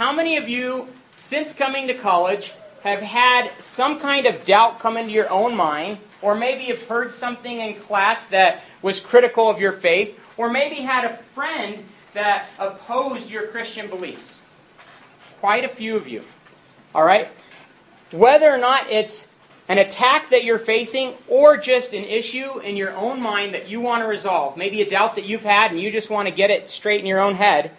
how many of you, since coming to college, have had some kind of doubt come into your own mind, or maybe you've heard something in class that was critical of your faith, or maybe had a friend that opposed your Christian beliefs? Quite a few of you. All right? Whether or not it's an attack that you're facing or just an issue in your own mind that you want to resolve, maybe a doubt that you've had and you just want to get it straight in your own head,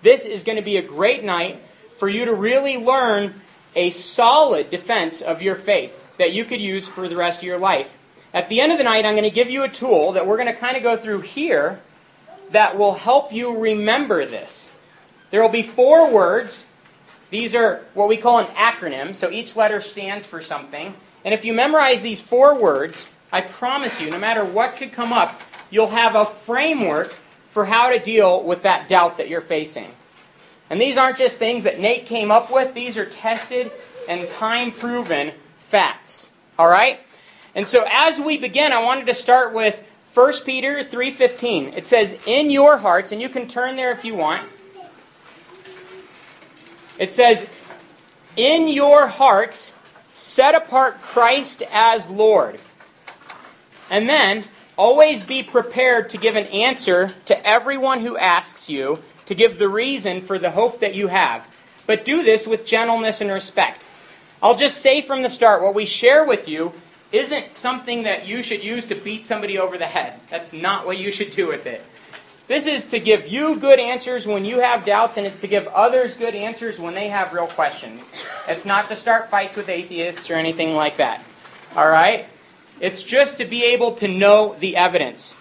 this is going to be a great night for you to really learn a solid defense of your faith that you could use for the rest of your life. At the end of the night, I'm going to give you a tool that we're going to kind of go through here that will help you remember this. There will be four words. These are what we call an acronym, so each letter stands for something. And if you memorize these four words, I promise you, no matter what could come up, you'll have a framework for how to deal with that doubt that you're facing. And these aren't just things that Nate came up with, these are tested and time proven facts. All right? And so as we begin, I wanted to start with 1 Peter 3:15. It says, "In your hearts," and you can turn there if you want. It says, "In your hearts set apart Christ as Lord. And then, always be prepared to give an answer to everyone who asks you, to give the reason for the hope that you have. But do this with gentleness and respect. I'll just say from the start what we share with you isn't something that you should use to beat somebody over the head. That's not what you should do with it. This is to give you good answers when you have doubts, and it's to give others good answers when they have real questions. It's not to start fights with atheists or anything like that. All right? It's just to be able to know the evidence.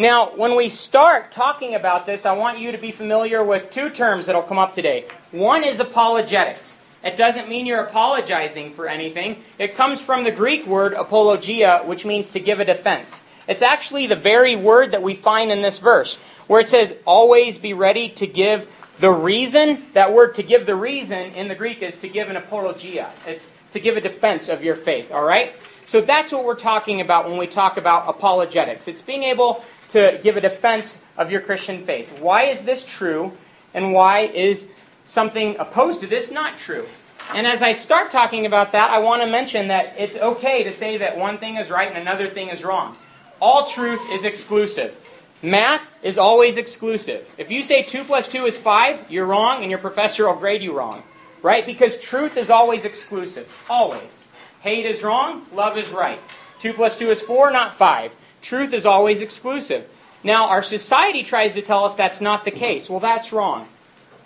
Now, when we start talking about this, I want you to be familiar with two terms that will come up today. One is apologetics. It doesn't mean you're apologizing for anything. It comes from the Greek word apologia, which means to give a defense. It's actually the very word that we find in this verse where it says, always be ready to give the reason. That word to give the reason in the Greek is to give an apologia. It's to give a defense of your faith, all right? So that's what we're talking about when we talk about apologetics. It's being able to give a defense of your Christian faith. Why is this true? And why is something opposed to this not true? And as I start talking about that, I want to mention that it's okay to say that one thing is right and another thing is wrong. All truth is exclusive. Math is always exclusive. If you say 2 plus 2 is 5, you're wrong, and your professor will grade you wrong. Right? Because truth is always exclusive. Always. Hate is wrong, love is right. 2 plus 2 is 4, not 5. Truth is always exclusive. Now, our society tries to tell us that's not the case. Well, that's wrong.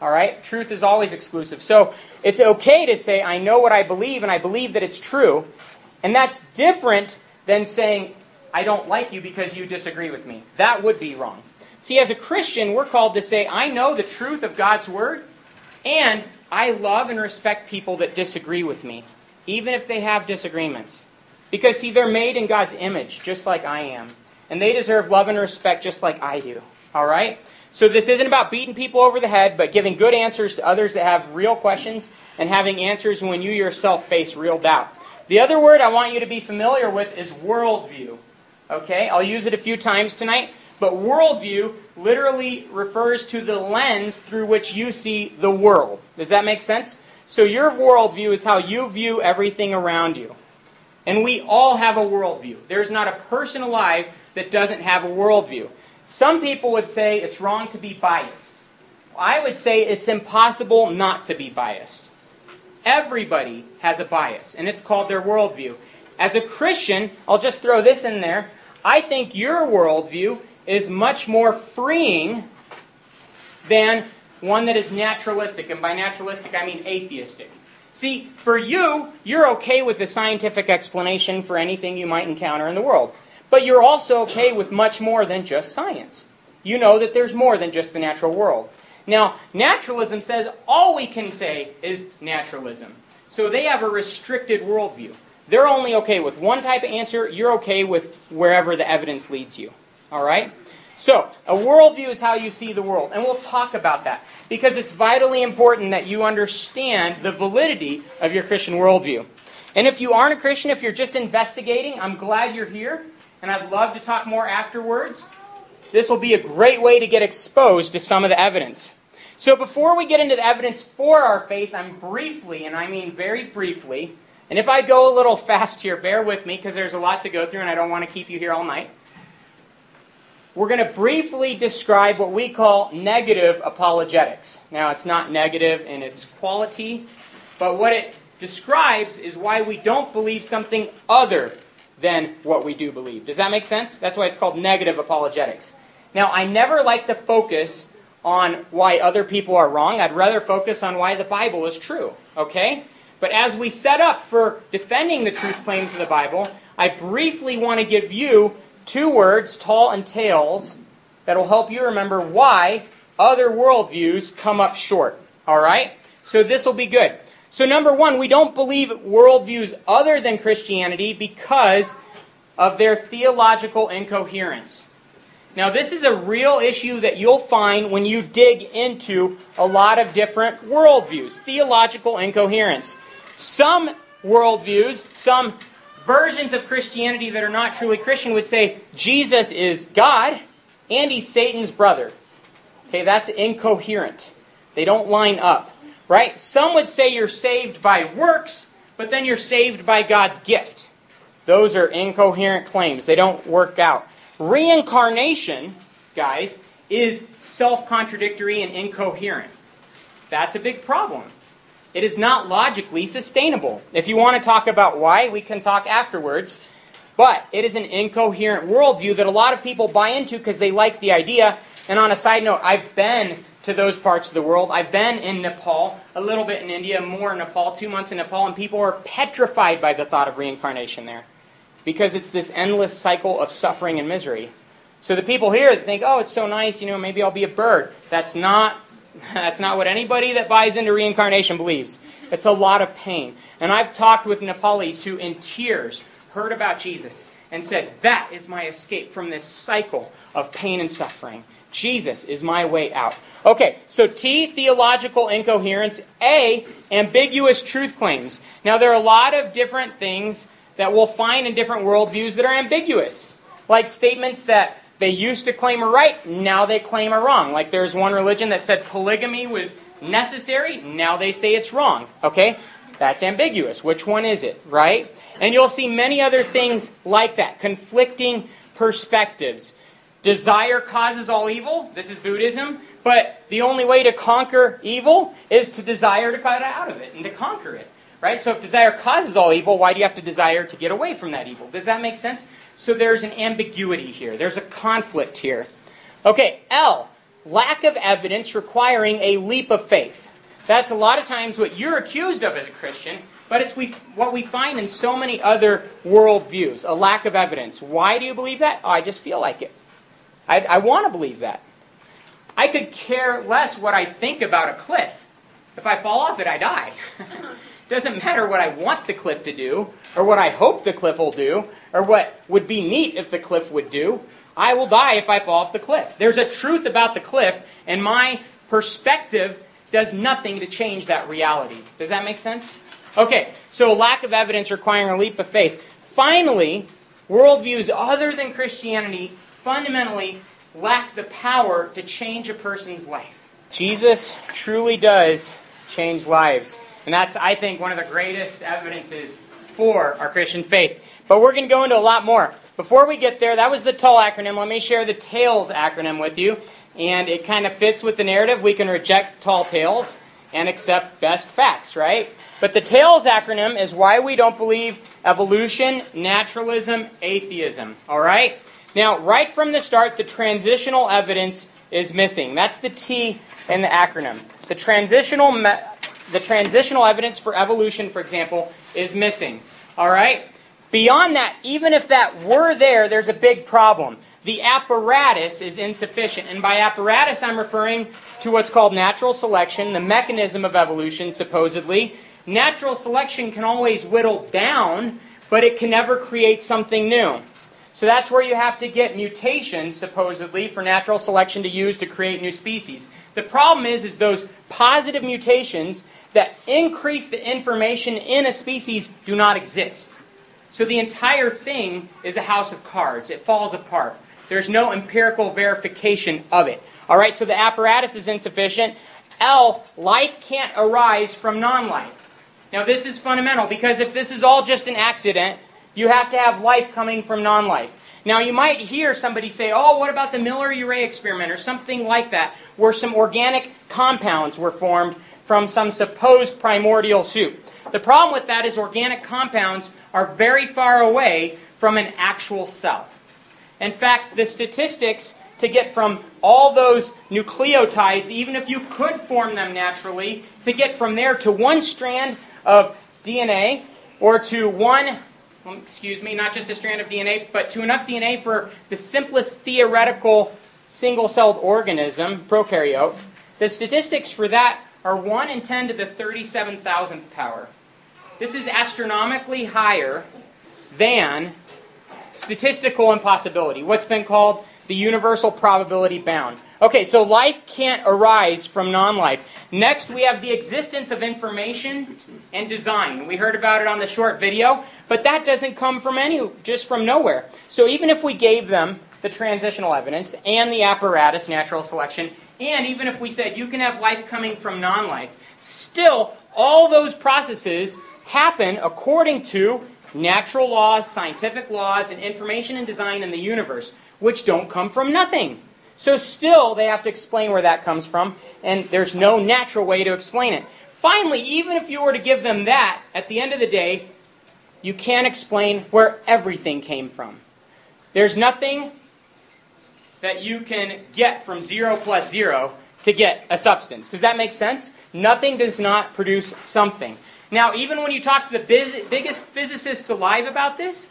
All right? Truth is always exclusive. So it's okay to say, I know what I believe, and I believe that it's true. And that's different than saying, I don't like you because you disagree with me. That would be wrong. See, as a Christian, we're called to say, I know the truth of God's Word, and I love and respect people that disagree with me, even if they have disagreements. Because, see, they're made in God's image, just like I am. And they deserve love and respect just like I do. All right? So, this isn't about beating people over the head, but giving good answers to others that have real questions and having answers when you yourself face real doubt. The other word I want you to be familiar with is worldview. Okay, I'll use it a few times tonight. But worldview literally refers to the lens through which you see the world. Does that make sense? So your worldview is how you view everything around you. And we all have a worldview. There's not a person alive that doesn't have a worldview. Some people would say it's wrong to be biased. I would say it's impossible not to be biased. Everybody has a bias, and it's called their worldview. As a Christian, I'll just throw this in there. I think your worldview is much more freeing than one that is naturalistic. And by naturalistic, I mean atheistic. See, for you, you're okay with the scientific explanation for anything you might encounter in the world. But you're also okay with much more than just science. You know that there's more than just the natural world. Now, naturalism says all we can say is naturalism. So they have a restricted worldview. They're only okay with one type of answer. You're okay with wherever the evidence leads you. All right? So, a worldview is how you see the world. And we'll talk about that because it's vitally important that you understand the validity of your Christian worldview. And if you aren't a Christian, if you're just investigating, I'm glad you're here. And I'd love to talk more afterwards. This will be a great way to get exposed to some of the evidence. So before we get into the evidence for our faith, I'm briefly, and I mean very briefly, and if I go a little fast here, bear with me because there's a lot to go through and I don't want to keep you here all night. We're going to briefly describe what we call negative apologetics. Now, it's not negative in its quality, but what it describes is why we don't believe something other than what we do believe. Does that make sense? That's why it's called negative apologetics. Now, I never like to focus on why other people are wrong. I'd rather focus on why the Bible is true. Okay? But as we set up for defending the truth claims of the Bible, I briefly want to give you two words, tall and tales, that will help you remember why other worldviews come up short. All right? So this will be good. So, number one, we don't believe worldviews other than Christianity because of their theological incoherence. Now, this is a real issue that you'll find when you dig into a lot of different worldviews theological incoherence. Some worldviews, some versions of Christianity that are not truly Christian would say Jesus is God and he's Satan's brother. Okay, that's incoherent. They don't line up, right? Some would say you're saved by works, but then you're saved by God's gift. Those are incoherent claims. They don't work out. Reincarnation, guys, is self contradictory and incoherent. That's a big problem. It is not logically sustainable. If you want to talk about why, we can talk afterwards. But it is an incoherent worldview that a lot of people buy into because they like the idea. And on a side note, I've been to those parts of the world. I've been in Nepal, a little bit in India, more in Nepal, two months in Nepal, and people are petrified by the thought of reincarnation there because it's this endless cycle of suffering and misery. So the people here think, oh, it's so nice, you know, maybe I'll be a bird. That's not That's not what anybody that buys into reincarnation believes. It's a lot of pain. And I've talked with Nepalese who, in tears, heard about Jesus and said, That is my escape from this cycle of pain and suffering. Jesus is my way out. Okay, so T, theological incoherence. A, ambiguous truth claims. Now, there are a lot of different things that we'll find in different worldviews that are ambiguous, like statements that they used to claim a right, now they claim a wrong. Like there's one religion that said polygamy was necessary, now they say it's wrong. Okay? That's ambiguous. Which one is it, right? And you'll see many other things like that, conflicting perspectives. Desire causes all evil. This is Buddhism. But the only way to conquer evil is to desire to cut out of it and to conquer it. Right? So if desire causes all evil, why do you have to desire to get away from that evil? Does that make sense? So there's an ambiguity here, there's a conflict here. Okay, L, lack of evidence requiring a leap of faith. That's a lot of times what you're accused of as a Christian, but it's we, what we find in so many other worldviews a lack of evidence. Why do you believe that? Oh, I just feel like it. I, I want to believe that. I could care less what I think about a cliff. If I fall off it, I die. Doesn't matter what I want the cliff to do, or what I hope the cliff will do, or what would be neat if the cliff would do. I will die if I fall off the cliff. There's a truth about the cliff, and my perspective does nothing to change that reality. Does that make sense? Okay, so lack of evidence requiring a leap of faith. Finally, worldviews other than Christianity fundamentally lack the power to change a person's life. Jesus truly does change lives. And that's, I think, one of the greatest evidences for our Christian faith. But we're going to go into a lot more. Before we get there, that was the TALL acronym. Let me share the TALES acronym with you. And it kind of fits with the narrative. We can reject tall tales and accept best facts, right? But the TALES acronym is why we don't believe evolution, naturalism, atheism. All right? Now, right from the start, the transitional evidence is missing. That's the T in the acronym. The transitional, me- the transitional evidence for evolution, for example, is missing. All right? Beyond that, even if that were there, there's a big problem. The apparatus is insufficient. And by apparatus, I'm referring to what's called natural selection, the mechanism of evolution, supposedly. Natural selection can always whittle down, but it can never create something new. So that's where you have to get mutations, supposedly, for natural selection to use to create new species. The problem is, is those positive mutations that increase the information in a species do not exist. So the entire thing is a house of cards. It falls apart. There's no empirical verification of it. All right, so the apparatus is insufficient. L, life can't arise from non life. Now, this is fundamental because if this is all just an accident, you have to have life coming from non life. Now, you might hear somebody say, oh, what about the Miller Urey experiment or something like that, where some organic compounds were formed from some supposed primordial soup. The problem with that is organic compounds are very far away from an actual cell. In fact, the statistics to get from all those nucleotides, even if you could form them naturally, to get from there to one strand of DNA or to one Um, excuse me, not just a strand of DNA, but to enough DNA for the simplest theoretical single celled organism, prokaryote, the statistics for that are 1 in 10 to the 37,000th power. This is astronomically higher than statistical impossibility, what's been called the universal probability bound. Okay, so life can't arise from non life. Next, we have the existence of information and design. We heard about it on the short video, but that doesn't come from any, just from nowhere. So even if we gave them the transitional evidence and the apparatus, natural selection, and even if we said you can have life coming from non life, still all those processes happen according to natural laws, scientific laws, and information and design in the universe, which don't come from nothing. So still, they have to explain where that comes from, and there's no natural way to explain it. Finally, even if you were to give them that, at the end of the day, you can't explain where everything came from. There's nothing that you can get from 0 plus 0 to get a substance. Does that make sense? Nothing does not produce something. Now, even when you talk to the biggest physicists alive about this,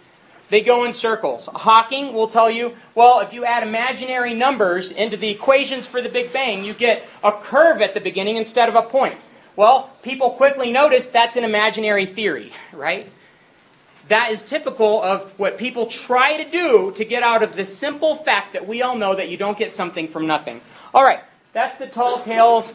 they go in circles. Hawking will tell you, well, if you add imaginary numbers into the equations for the Big Bang, you get a curve at the beginning instead of a point. Well, people quickly notice that's an imaginary theory, right? That is typical of what people try to do to get out of the simple fact that we all know that you don't get something from nothing. All right, that's the Tall Tales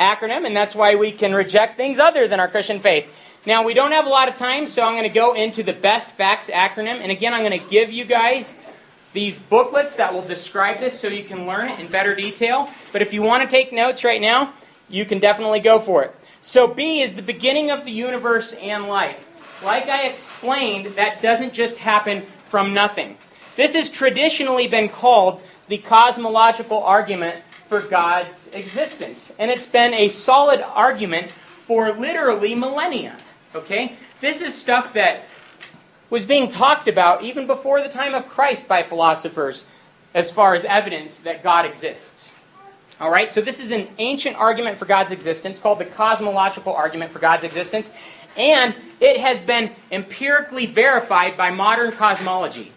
acronym, and that's why we can reject things other than our Christian faith. Now, we don't have a lot of time, so I'm going to go into the best facts acronym. And again, I'm going to give you guys these booklets that will describe this so you can learn it in better detail. But if you want to take notes right now, you can definitely go for it. So, B is the beginning of the universe and life. Like I explained, that doesn't just happen from nothing. This has traditionally been called the cosmological argument for God's existence. And it's been a solid argument for literally millennia. Okay? This is stuff that was being talked about even before the time of Christ by philosophers as far as evidence that God exists. All right, so this is an ancient argument for God's existence called the cosmological argument for God's existence, and it has been empirically verified by modern cosmology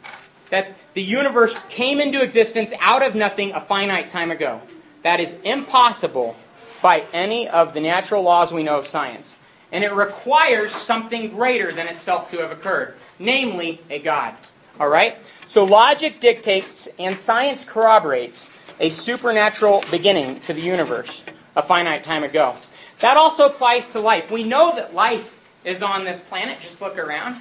that the universe came into existence out of nothing a finite time ago. That is impossible by any of the natural laws we know of science and it requires something greater than itself to have occurred, namely a God. All right? So logic dictates and science corroborates a supernatural beginning to the universe a finite time ago. That also applies to life. We know that life is on this planet, just look around,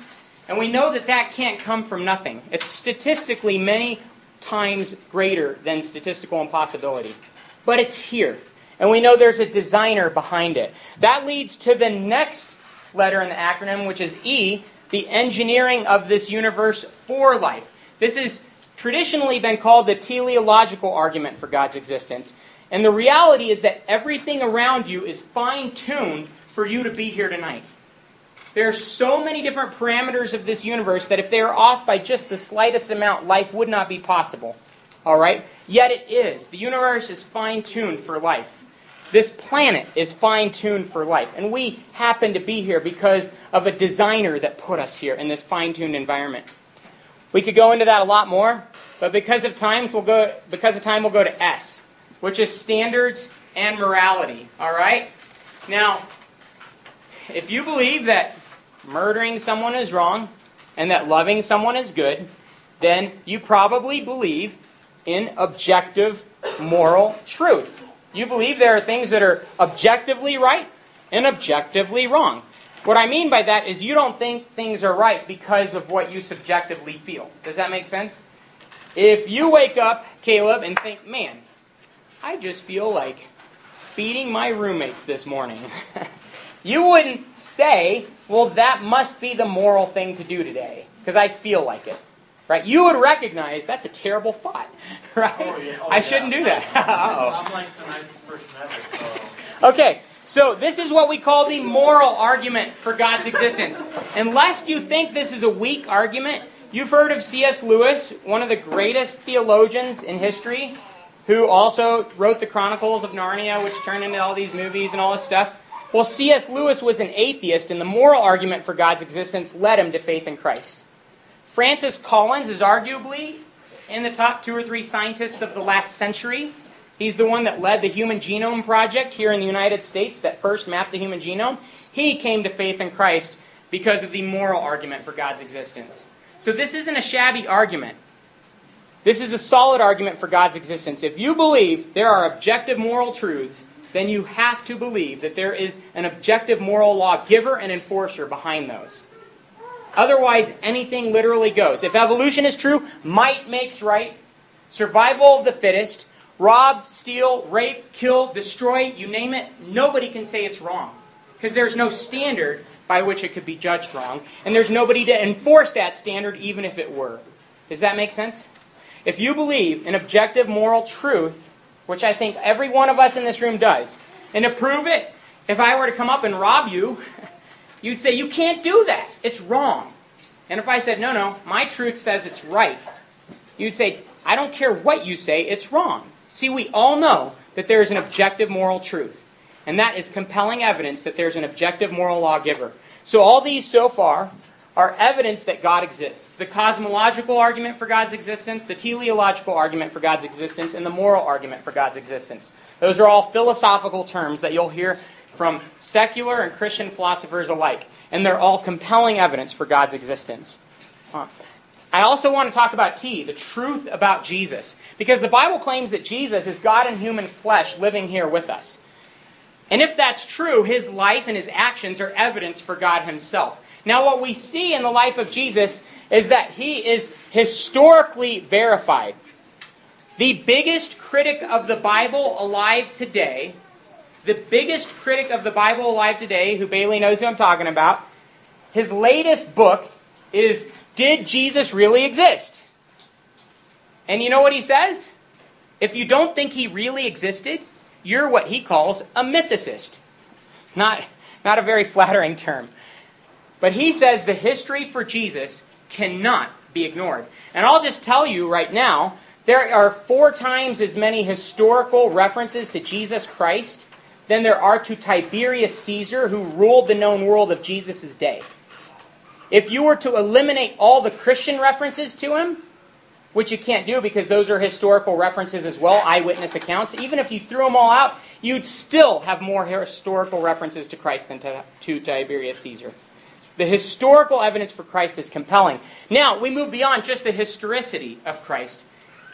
and we know that that can't come from nothing. It's statistically many times greater than statistical impossibility. But it's here. And we know there's a designer behind it. That leads to the next letter in the acronym, which is E, the engineering of this universe for life. This has traditionally been called the teleological argument for God's existence. And the reality is that everything around you is fine tuned for you to be here tonight. There are so many different parameters of this universe that if they are off by just the slightest amount, life would not be possible. All right? Yet it is. The universe is fine tuned for life. This planet is fine tuned for life. And we happen to be here because of a designer that put us here in this fine tuned environment. We could go into that a lot more, but because of times we'll go because of time we'll go to S, which is standards and morality. Alright? Now, if you believe that murdering someone is wrong and that loving someone is good, then you probably believe in objective moral truth. You believe there are things that are objectively right and objectively wrong. What I mean by that is you don't think things are right because of what you subjectively feel. Does that make sense? If you wake up, Caleb, and think, man, I just feel like beating my roommates this morning, you wouldn't say, well, that must be the moral thing to do today, because I feel like it. Right? You would recognize that's a terrible thought. Right? Oh, yeah. Oh, I shouldn't yeah. do that. I'm like the nicest person ever, so. Okay, so this is what we call the moral argument for God's existence. Unless you think this is a weak argument, you've heard of C.S. Lewis, one of the greatest theologians in history, who also wrote the Chronicles of Narnia, which turned into all these movies and all this stuff. Well, C.S. Lewis was an atheist, and the moral argument for God's existence led him to faith in Christ. Francis Collins is arguably in the top two or three scientists of the last century. He's the one that led the Human Genome Project here in the United States that first mapped the human genome. He came to faith in Christ because of the moral argument for God's existence. So this isn't a shabby argument. This is a solid argument for God's existence. If you believe there are objective moral truths, then you have to believe that there is an objective moral law giver and enforcer behind those. Otherwise, anything literally goes. If evolution is true, might makes right, survival of the fittest, rob, steal, rape, kill, destroy, you name it, nobody can say it's wrong. Because there's no standard by which it could be judged wrong, and there's nobody to enforce that standard even if it were. Does that make sense? If you believe in objective moral truth, which I think every one of us in this room does, and to prove it, if I were to come up and rob you, you'd say, You can't do that. It's wrong. And if I said, No, no, my truth says it's right, you'd say, I don't care what you say, it's wrong. See, we all know that there is an objective moral truth. And that is compelling evidence that there's an objective moral lawgiver. So, all these so far are evidence that God exists. The cosmological argument for God's existence, the teleological argument for God's existence, and the moral argument for God's existence. Those are all philosophical terms that you'll hear from secular and Christian philosophers alike. And they're all compelling evidence for God's existence. Uh, I also want to talk about T, the truth about Jesus. Because the Bible claims that Jesus is God in human flesh living here with us. And if that's true, his life and his actions are evidence for God himself. Now, what we see in the life of Jesus is that he is historically verified. The biggest critic of the Bible alive today, the biggest critic of the Bible alive today, who Bailey knows who I'm talking about, his latest book is Did Jesus Really Exist? And you know what he says? If you don't think he really existed, you're what he calls a mythicist. Not, not a very flattering term. But he says the history for Jesus cannot be ignored. And I'll just tell you right now there are four times as many historical references to Jesus Christ than there are to Tiberius Caesar, who ruled the known world of Jesus' day. If you were to eliminate all the Christian references to him, which you can't do because those are historical references as well, eyewitness accounts. Even if you threw them all out, you'd still have more historical references to Christ than to, to Tiberius Caesar. The historical evidence for Christ is compelling. Now, we move beyond just the historicity of Christ.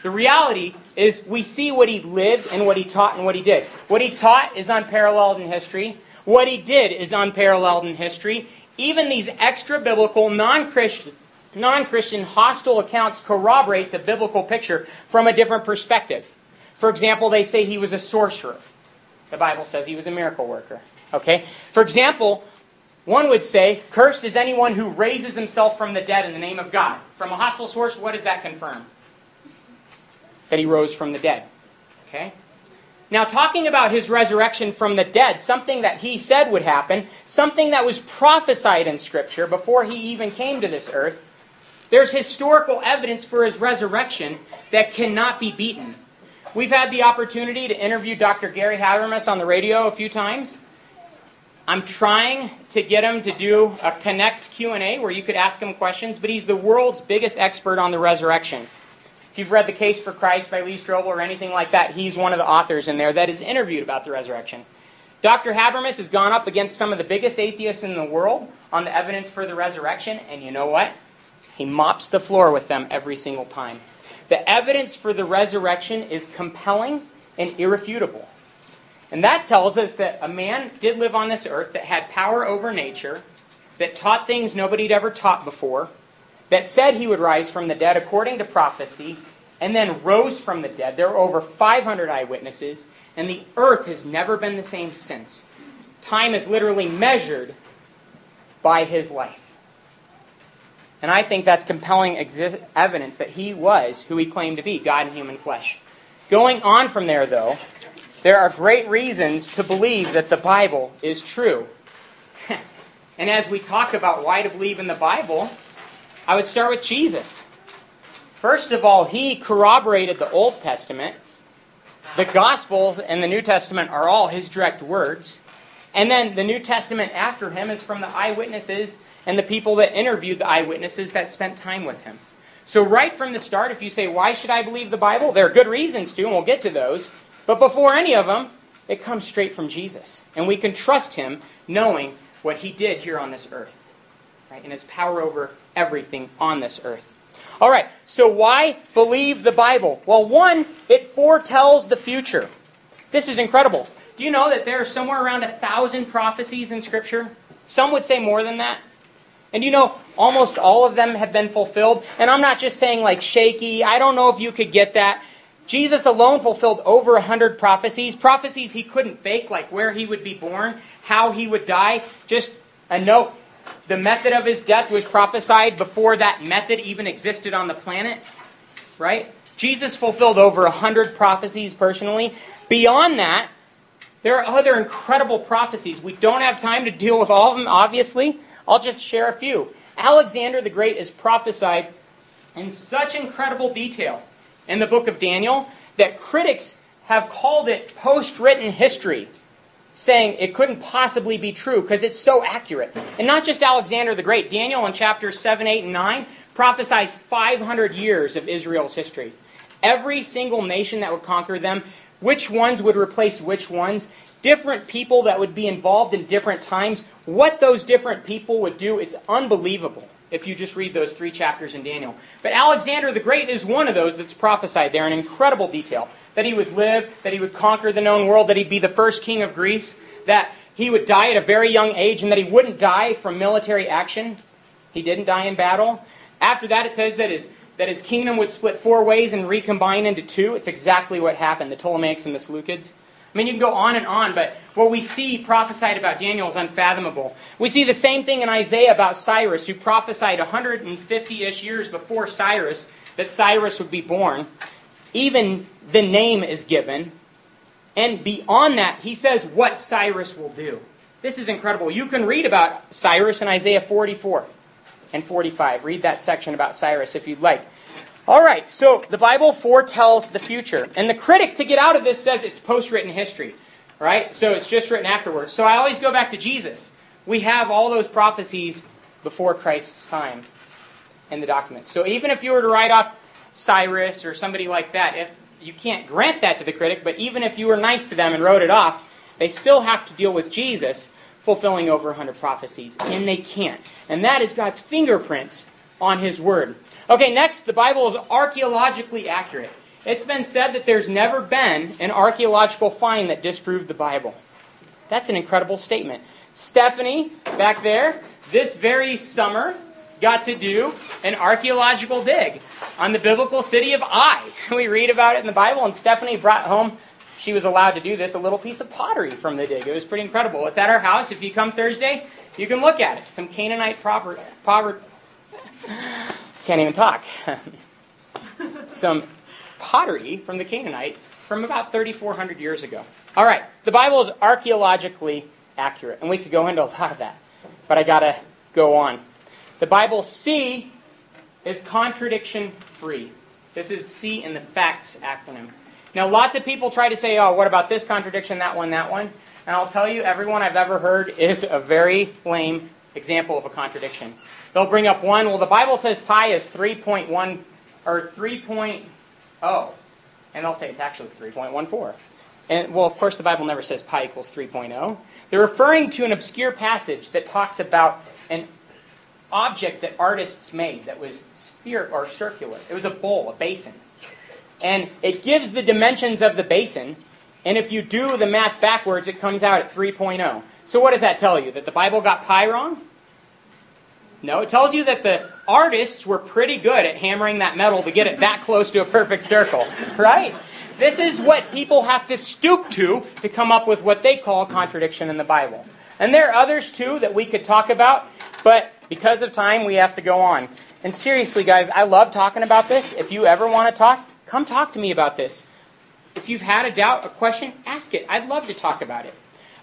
The reality is we see what he lived and what he taught and what he did. What he taught is unparalleled in history. What he did is unparalleled in history. Even these extra biblical, non Christian, hostile accounts corroborate the biblical picture from a different perspective. For example, they say he was a sorcerer. The Bible says he was a miracle worker. Okay? For example, one would say, Cursed is anyone who raises himself from the dead in the name of God. From a hostile source, what does that confirm? That he rose from the dead. Okay? Now, talking about his resurrection from the dead, something that he said would happen, something that was prophesied in Scripture before he even came to this earth, there's historical evidence for his resurrection that cannot be beaten. We've had the opportunity to interview Dr. Gary Habermas on the radio a few times. I'm trying to get him to do a Connect Q&A where you could ask him questions, but he's the world's biggest expert on the resurrection. If you've read The Case for Christ by Lee Strobel or anything like that, he's one of the authors in there that is interviewed about the resurrection. Dr. Habermas has gone up against some of the biggest atheists in the world on the evidence for the resurrection, and you know what? He mops the floor with them every single time. The evidence for the resurrection is compelling and irrefutable. And that tells us that a man did live on this earth that had power over nature, that taught things nobody'd ever taught before, that said he would rise from the dead according to prophecy, and then rose from the dead. There were over 500 eyewitnesses, and the earth has never been the same since. Time is literally measured by his life. And I think that's compelling exi- evidence that he was who he claimed to be God in human flesh. Going on from there, though, there are great reasons to believe that the Bible is true. and as we talk about why to believe in the Bible, I would start with Jesus. First of all, he corroborated the Old Testament. The Gospels and the New Testament are all his direct words. And then the New Testament after him is from the eyewitnesses and the people that interviewed the eyewitnesses that spent time with him. So, right from the start, if you say, Why should I believe the Bible? There are good reasons to, and we'll get to those. But before any of them, it comes straight from Jesus. And we can trust him knowing what he did here on this earth, right? And his power over everything on this earth. All right, so why believe the Bible? Well, one, it foretells the future. This is incredible. Do you know that there are somewhere around a thousand prophecies in Scripture? Some would say more than that. And you know, almost all of them have been fulfilled. And I'm not just saying like shaky. I don't know if you could get that. Jesus alone fulfilled over a 100 prophecies. Prophecies he couldn't fake, like where he would be born, how he would die. Just a note the method of his death was prophesied before that method even existed on the planet. Right? Jesus fulfilled over 100 prophecies personally. Beyond that, there are other incredible prophecies. We don't have time to deal with all of them, obviously. I'll just share a few. Alexander the Great is prophesied in such incredible detail in the book of Daniel that critics have called it post written history, saying it couldn't possibly be true because it's so accurate. And not just Alexander the Great, Daniel in chapters 7, 8, and 9 prophesies 500 years of Israel's history. Every single nation that would conquer them, which ones would replace which ones, different people that would be involved in different times, what those different people would do, it's unbelievable if you just read those three chapters in Daniel. But Alexander the Great is one of those that's prophesied there in incredible detail. That he would live, that he would conquer the known world, that he'd be the first king of Greece, that he would die at a very young age, and that he wouldn't die from military action. He didn't die in battle. After that, it says that his, that his kingdom would split four ways and recombine into two. It's exactly what happened, the Ptolemaics and the Seleucids. I mean, you can go on and on, but what we see prophesied about Daniel is unfathomable. We see the same thing in Isaiah about Cyrus, who prophesied 150 ish years before Cyrus that Cyrus would be born. Even the name is given. And beyond that, he says what Cyrus will do. This is incredible. You can read about Cyrus in Isaiah 44 and 45. Read that section about Cyrus if you'd like. All right, so the Bible foretells the future. And the critic to get out of this says it's post written history, right? So it's just written afterwards. So I always go back to Jesus. We have all those prophecies before Christ's time in the documents. So even if you were to write off Cyrus or somebody like that, if you can't grant that to the critic, but even if you were nice to them and wrote it off, they still have to deal with Jesus fulfilling over 100 prophecies. And they can't. And that is God's fingerprints on his word. Okay, next, the Bible is archaeologically accurate. It's been said that there's never been an archaeological find that disproved the Bible. That's an incredible statement. Stephanie, back there, this very summer, got to do an archaeological dig on the biblical city of Ai. We read about it in the Bible, and Stephanie brought home, she was allowed to do this, a little piece of pottery from the dig. It was pretty incredible. It's at our house. If you come Thursday, you can look at it. Some Canaanite proper, proper can't even talk. Some pottery from the Canaanites from about 3,400 years ago. All right, the Bible is archaeologically accurate, and we could go into a lot of that, but I gotta go on. The Bible C is contradiction free. This is C in the FACTS acronym. Now, lots of people try to say, oh, what about this contradiction, that one, that one? And I'll tell you, everyone I've ever heard is a very lame example of a contradiction. They'll bring up one. Well, the Bible says pi is 3.1 or 3.0. And they'll say it's actually 3.14. And well, of course, the Bible never says pi equals 3.0. They're referring to an obscure passage that talks about an object that artists made that was sphere or circular. It was a bowl, a basin. And it gives the dimensions of the basin, and if you do the math backwards, it comes out at 3.0. So what does that tell you? That the Bible got pi wrong? No, it tells you that the artists were pretty good at hammering that metal to get it that close to a perfect circle, right? This is what people have to stoop to to come up with what they call contradiction in the Bible. And there are others too that we could talk about, but because of time, we have to go on. And seriously, guys, I love talking about this. If you ever want to talk, come talk to me about this. If you've had a doubt, a question, ask it. I'd love to talk about it.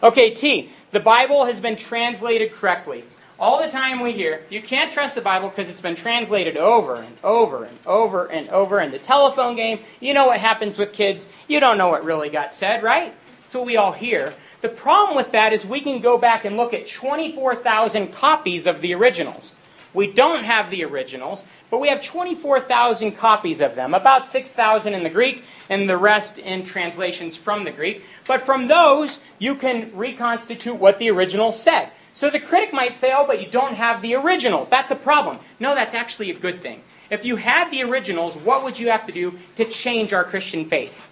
Okay, T. The Bible has been translated correctly. All the time we hear, you can't trust the Bible because it's been translated over and over and over and over. in the telephone game, you know what happens with kids. You don't know what really got said, right? That's what we all hear. The problem with that is we can go back and look at 24,000 copies of the originals. We don't have the originals, but we have 24,000 copies of them, about 6,000 in the Greek, and the rest in translations from the Greek. But from those, you can reconstitute what the original said. So the critic might say, oh, but you don't have the originals. That's a problem. No, that's actually a good thing. If you had the originals, what would you have to do to change our Christian faith?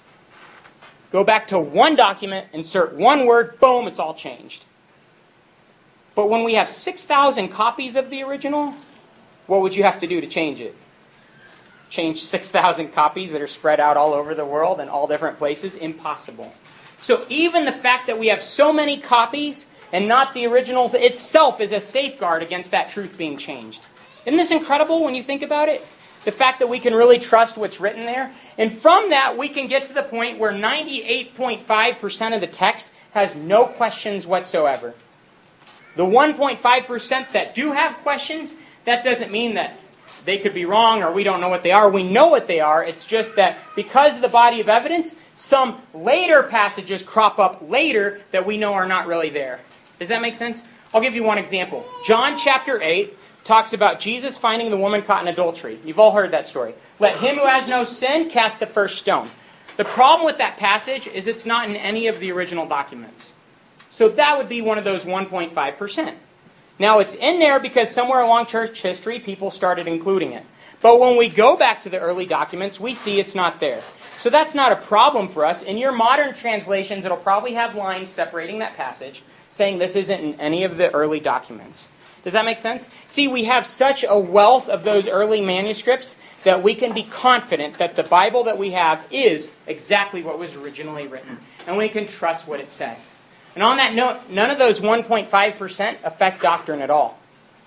Go back to one document, insert one word, boom, it's all changed. But when we have 6,000 copies of the original, what would you have to do to change it? Change 6,000 copies that are spread out all over the world in all different places? Impossible. So even the fact that we have so many copies and not the originals itself is a safeguard against that truth being changed. Isn't this incredible when you think about it? The fact that we can really trust what's written there. And from that, we can get to the point where 98.5% of the text has no questions whatsoever. The 1.5% that do have questions, that doesn't mean that they could be wrong or we don't know what they are. We know what they are. It's just that because of the body of evidence, some later passages crop up later that we know are not really there. Does that make sense? I'll give you one example. John chapter 8 talks about Jesus finding the woman caught in adultery. You've all heard that story. Let him who has no sin cast the first stone. The problem with that passage is it's not in any of the original documents. So that would be one of those 1.5%. Now it's in there because somewhere along church history people started including it. But when we go back to the early documents, we see it's not there. So that's not a problem for us. In your modern translations, it'll probably have lines separating that passage saying this isn't in any of the early documents. Does that make sense? See, we have such a wealth of those early manuscripts that we can be confident that the Bible that we have is exactly what was originally written. And we can trust what it says. And on that note, none of those 1.5% affect doctrine at all.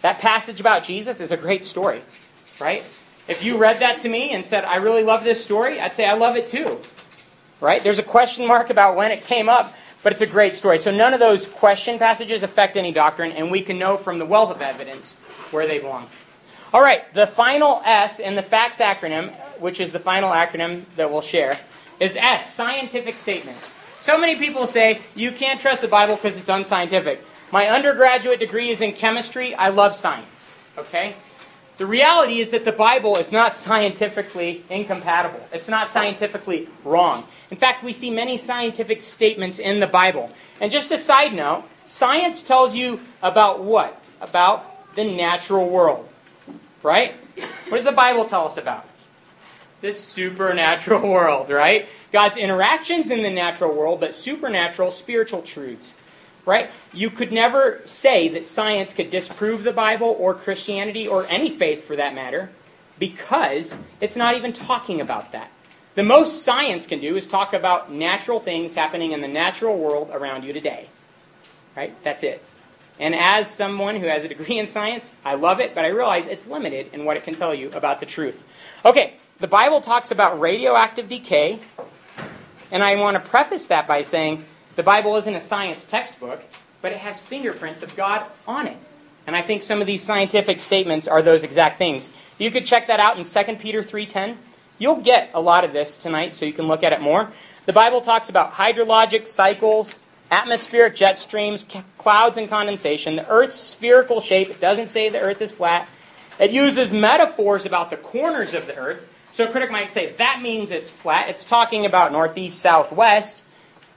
That passage about Jesus is a great story, right? If you read that to me and said, I really love this story, I'd say, I love it too. Right? There's a question mark about when it came up, but it's a great story. So none of those question passages affect any doctrine, and we can know from the wealth of evidence where they belong. All right, the final S in the FACTS acronym, which is the final acronym that we'll share, is S, scientific statements. So many people say you can't trust the Bible because it's unscientific. My undergraduate degree is in chemistry. I love science. Okay? The reality is that the Bible is not scientifically incompatible. It's not scientifically wrong. In fact, we see many scientific statements in the Bible. And just a side note, science tells you about what? About the natural world. Right? What does the Bible tell us about? This supernatural world, right? God's interactions in the natural world, but supernatural spiritual truths. Right? You could never say that science could disprove the Bible or Christianity or any faith for that matter because it's not even talking about that. The most science can do is talk about natural things happening in the natural world around you today. Right? That's it. And as someone who has a degree in science, I love it, but I realize it's limited in what it can tell you about the truth. Okay, the Bible talks about radioactive decay, and I want to preface that by saying the Bible isn't a science textbook, but it has fingerprints of God on it. And I think some of these scientific statements are those exact things. You could check that out in 2 Peter 3:10. You'll get a lot of this tonight so you can look at it more. The Bible talks about hydrologic cycles, atmospheric jet streams, clouds and condensation, the earth's spherical shape. It doesn't say the earth is flat. It uses metaphors about the corners of the earth. So a critic might say that means it's flat. It's talking about northeast, southwest.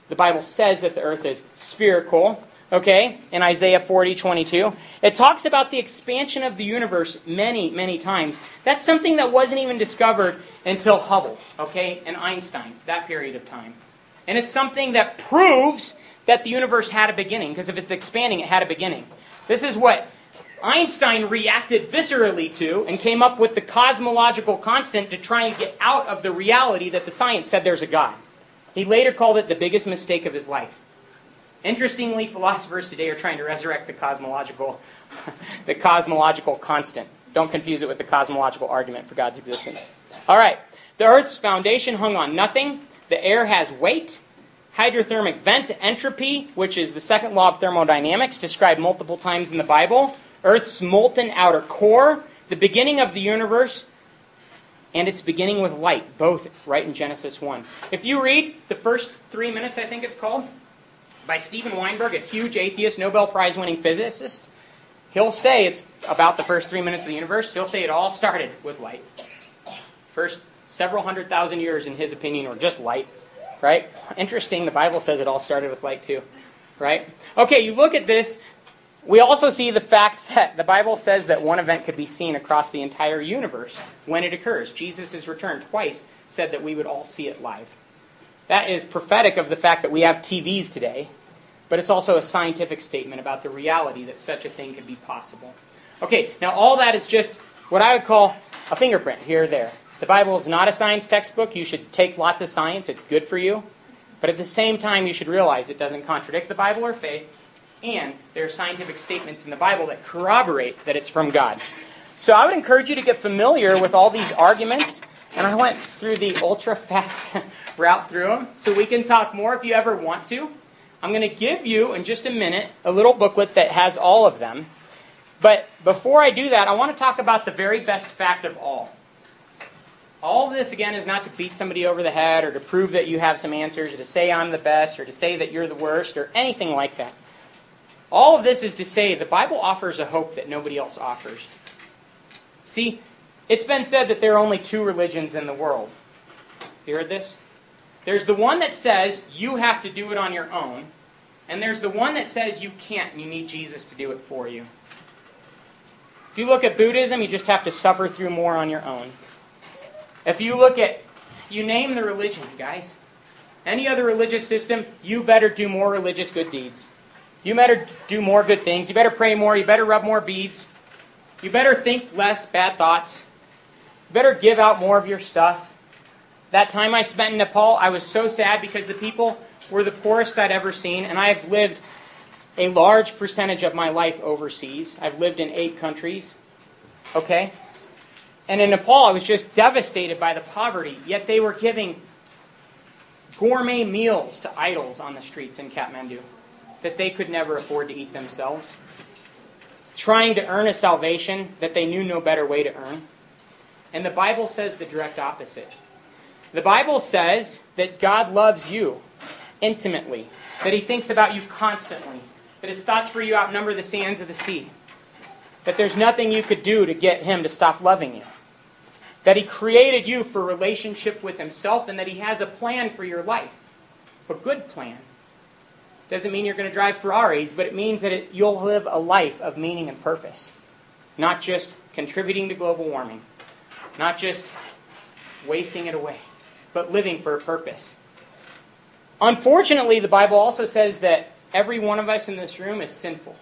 The Bible says that the earth is spherical. Okay, in Isaiah 40, 22. It talks about the expansion of the universe many, many times. That's something that wasn't even discovered until Hubble, okay, and Einstein, that period of time. And it's something that proves that the universe had a beginning, because if it's expanding, it had a beginning. This is what Einstein reacted viscerally to and came up with the cosmological constant to try and get out of the reality that the science said there's a God. He later called it the biggest mistake of his life. Interestingly, philosophers today are trying to resurrect the cosmological, the cosmological constant. Don't confuse it with the cosmological argument for God's existence. All right. The Earth's foundation hung on nothing. The air has weight. Hydrothermal vent entropy, which is the second law of thermodynamics, described multiple times in the Bible. Earth's molten outer core, the beginning of the universe, and its beginning with light, both right in Genesis 1. If you read the first three minutes, I think it's called, by Steven Weinberg, a huge atheist, Nobel Prize winning physicist, he'll say it's about the first three minutes of the universe. He'll say it all started with light. First several hundred thousand years, in his opinion, or just light. Right? Interesting, the Bible says it all started with light too. Right? Okay, you look at this. We also see the fact that the Bible says that one event could be seen across the entire universe when it occurs. Jesus' return twice said that we would all see it live. That is prophetic of the fact that we have TVs today, but it's also a scientific statement about the reality that such a thing could be possible. Okay, now all that is just what I would call a fingerprint here or there. The Bible is not a science textbook. You should take lots of science, it's good for you. But at the same time, you should realize it doesn't contradict the Bible or faith, and there are scientific statements in the Bible that corroborate that it's from God. So I would encourage you to get familiar with all these arguments. And I went through the ultra fast route through them, so we can talk more if you ever want to. I'm going to give you, in just a minute, a little booklet that has all of them. But before I do that, I want to talk about the very best fact of all. All of this, again, is not to beat somebody over the head or to prove that you have some answers or to say I'm the best or to say that you're the worst or anything like that. All of this is to say the Bible offers a hope that nobody else offers. See, it's been said that there are only two religions in the world. You heard this? There's the one that says you have to do it on your own, and there's the one that says you can't and you need Jesus to do it for you. If you look at Buddhism, you just have to suffer through more on your own. If you look at, you name the religion, guys. Any other religious system, you better do more religious good deeds. You better do more good things. You better pray more. You better rub more beads. You better think less bad thoughts. You better give out more of your stuff. That time I spent in Nepal, I was so sad because the people were the poorest I'd ever seen, and I have lived a large percentage of my life overseas. I've lived in eight countries. Okay? And in Nepal, I was just devastated by the poverty, yet they were giving gourmet meals to idols on the streets in Kathmandu that they could never afford to eat themselves. Trying to earn a salvation that they knew no better way to earn. And the Bible says the direct opposite. The Bible says that God loves you intimately, that He thinks about you constantly, that His thoughts for you outnumber the sands of the sea, that there's nothing you could do to get Him to stop loving you, that He created you for relationship with Himself, and that He has a plan for your life, a good plan. Doesn't mean you're going to drive Ferraris, but it means that it, you'll live a life of meaning and purpose, not just contributing to global warming, not just wasting it away but living for a purpose. Unfortunately, the Bible also says that every one of us in this room is sinful.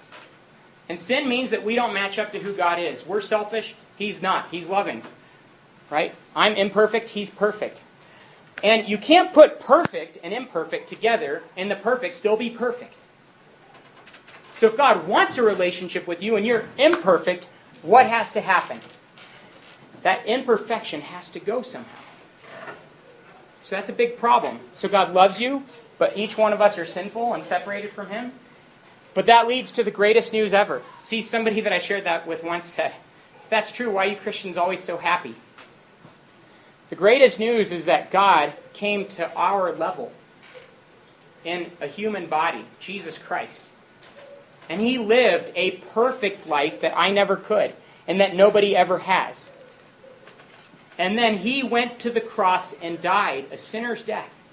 And sin means that we don't match up to who God is. We're selfish, He's not. He's loving. Right? I'm imperfect, He's perfect. And you can't put perfect and imperfect together and the perfect still be perfect. So if God wants a relationship with you and you're imperfect, what has to happen? That imperfection has to go somehow. So that's a big problem. So God loves you, but each one of us are sinful and separated from Him. But that leads to the greatest news ever. See, somebody that I shared that with once said, if that's true, why are you Christians always so happy? The greatest news is that God came to our level in a human body, Jesus Christ. And He lived a perfect life that I never could, and that nobody ever has. And then he went to the cross and died a sinner's death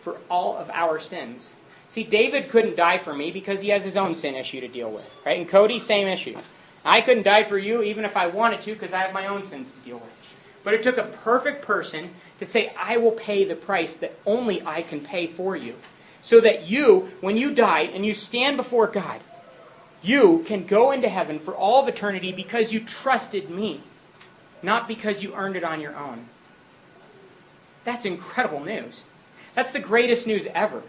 for all of our sins. See, David couldn't die for me because he has his own sin issue to deal with, right? And Cody, same issue. I couldn't die for you even if I wanted to because I have my own sins to deal with. But it took a perfect person to say, I will pay the price that only I can pay for you. So that you, when you die and you stand before God, You can go into heaven for all of eternity because you trusted me, not because you earned it on your own. That's incredible news. That's the greatest news ever.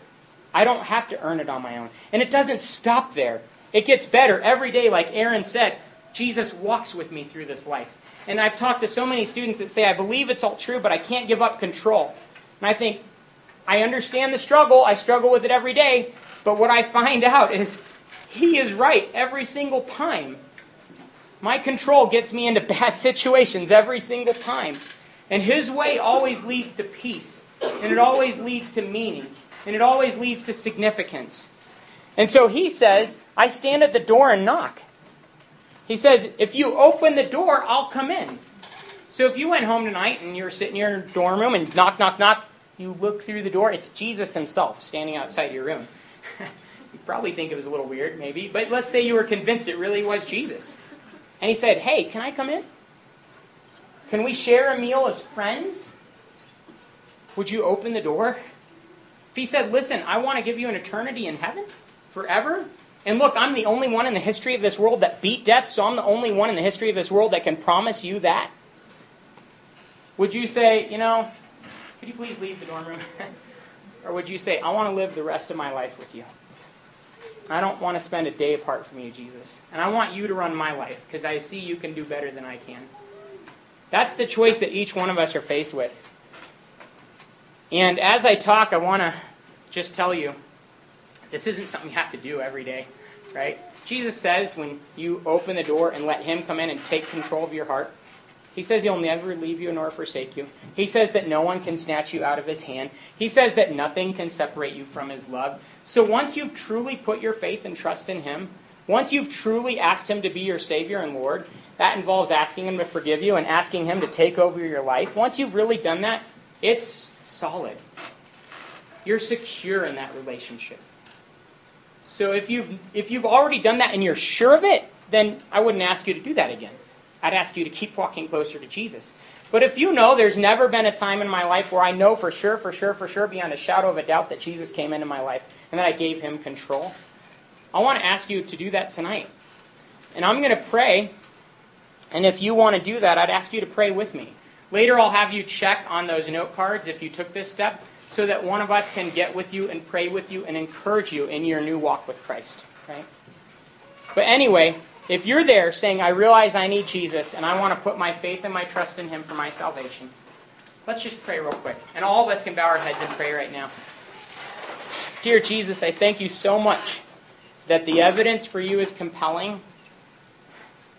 I don't have to earn it on my own. And it doesn't stop there. It gets better every day, like Aaron said. Jesus walks with me through this life. And I've talked to so many students that say, I believe it's all true, but I can't give up control. And I think, I understand the struggle. I struggle with it every day. But what I find out is he is right every single time. My control gets me into bad situations every single time. And his way always leads to peace. And it always leads to meaning. And it always leads to significance. And so he says, I stand at the door and knock. He says, if you open the door, I'll come in. So if you went home tonight and you're sitting in your dorm room and knock, knock, knock, you look through the door, it's Jesus himself standing outside your room. you probably think it was a little weird, maybe, but let's say you were convinced it really was Jesus. And he said, Hey, can I come in? Can we share a meal as friends? Would you open the door? If he said, Listen, I want to give you an eternity in heaven forever, and look, I'm the only one in the history of this world that beat death, so I'm the only one in the history of this world that can promise you that. Would you say, you know, could you please leave the dorm room? or would you say, I want to live the rest of my life with you? I don't want to spend a day apart from you, Jesus. And I want you to run my life because I see you can do better than I can. That's the choice that each one of us are faced with. And as I talk, I want to just tell you this isn't something you have to do every day, right? Jesus says when you open the door and let Him come in and take control of your heart, he says he'll never leave you nor forsake you. He says that no one can snatch you out of his hand. He says that nothing can separate you from his love. So once you've truly put your faith and trust in him, once you've truly asked him to be your Savior and Lord, that involves asking him to forgive you and asking him to take over your life. Once you've really done that, it's solid. You're secure in that relationship. So if you've, if you've already done that and you're sure of it, then I wouldn't ask you to do that again. I'd ask you to keep walking closer to Jesus. But if you know there's never been a time in my life where I know for sure, for sure, for sure, beyond a shadow of a doubt that Jesus came into my life and that I gave him control, I want to ask you to do that tonight. And I'm going to pray. And if you want to do that, I'd ask you to pray with me. Later, I'll have you check on those note cards if you took this step so that one of us can get with you and pray with you and encourage you in your new walk with Christ. Right? But anyway, if you're there saying, I realize I need Jesus and I want to put my faith and my trust in Him for my salvation, let's just pray real quick. And all of us can bow our heads and pray right now. Dear Jesus, I thank you so much that the evidence for you is compelling.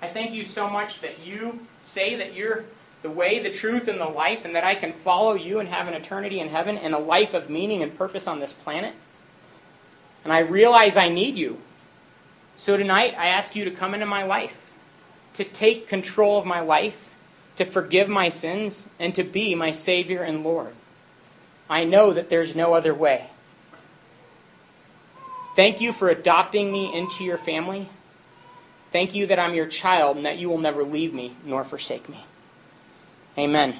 I thank you so much that you say that you're the way, the truth, and the life, and that I can follow you and have an eternity in heaven and a life of meaning and purpose on this planet. And I realize I need you. So tonight, I ask you to come into my life, to take control of my life, to forgive my sins, and to be my Savior and Lord. I know that there's no other way. Thank you for adopting me into your family. Thank you that I'm your child and that you will never leave me nor forsake me. Amen.